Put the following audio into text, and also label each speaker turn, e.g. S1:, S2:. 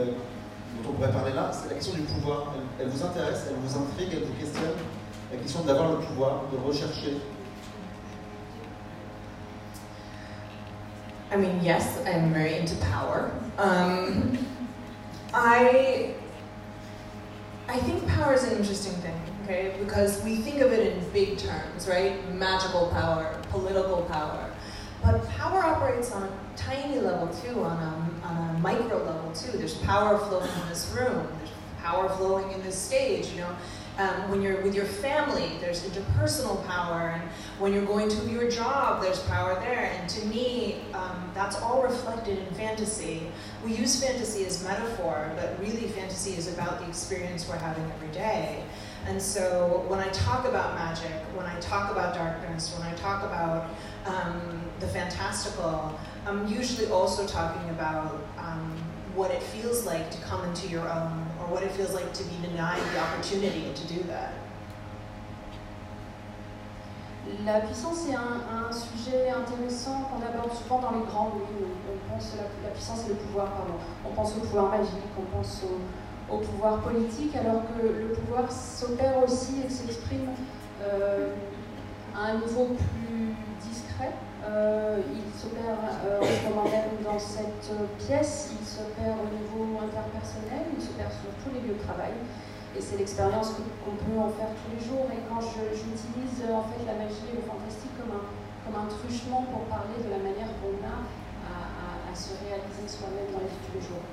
S1: euh, dont on pourrait parler là, c'est la question du pouvoir. Elle, elle vous intéresse, elle vous intrigue, elle vous questionne. La question d'avoir le pouvoir, de rechercher.
S2: I mean, yes, I'm very into power. Um, I I think power is an interesting thing, okay? Because we think of it in big terms, right? Magical power, political power. But power operates on a tiny level too, on a, on a micro level too. There's power flowing in this room. There's power flowing in this stage. You know, um, when you're with your family, there's interpersonal power, and when you're going to your job, there's power there. And to me, um, that's all reflected in fantasy. We use fantasy as metaphor, but really, fantasy is about the experience we're having every day. And so, when I talk about magic, when I talk about darkness, when I talk about um, the fantastical, I'm usually also talking about um, what it feels like to come into your own, or what it feels like to be denied the opportunity to do that.
S3: La puissance est un, un sujet intéressant qu'on aborde souvent dans les grands livres. On pense la, la puissance et le pouvoir, pardon. On pense au pouvoir magique, on pense au, au pouvoir politique, alors que le pouvoir s'opère aussi et s'exprime euh, à un niveau plus Euh, il s'opère euh, même dans cette pièce, il s'opère au niveau interpersonnel, il s'opère sur tous les lieux de travail. Et c'est l'expérience qu'on peut en faire tous les jours. Et quand j'utilise en fait la magie et le fantastique comme un, comme un truchement pour parler de la manière qu'on a à, à, se réaliser soi-même dans la vie tous les jours.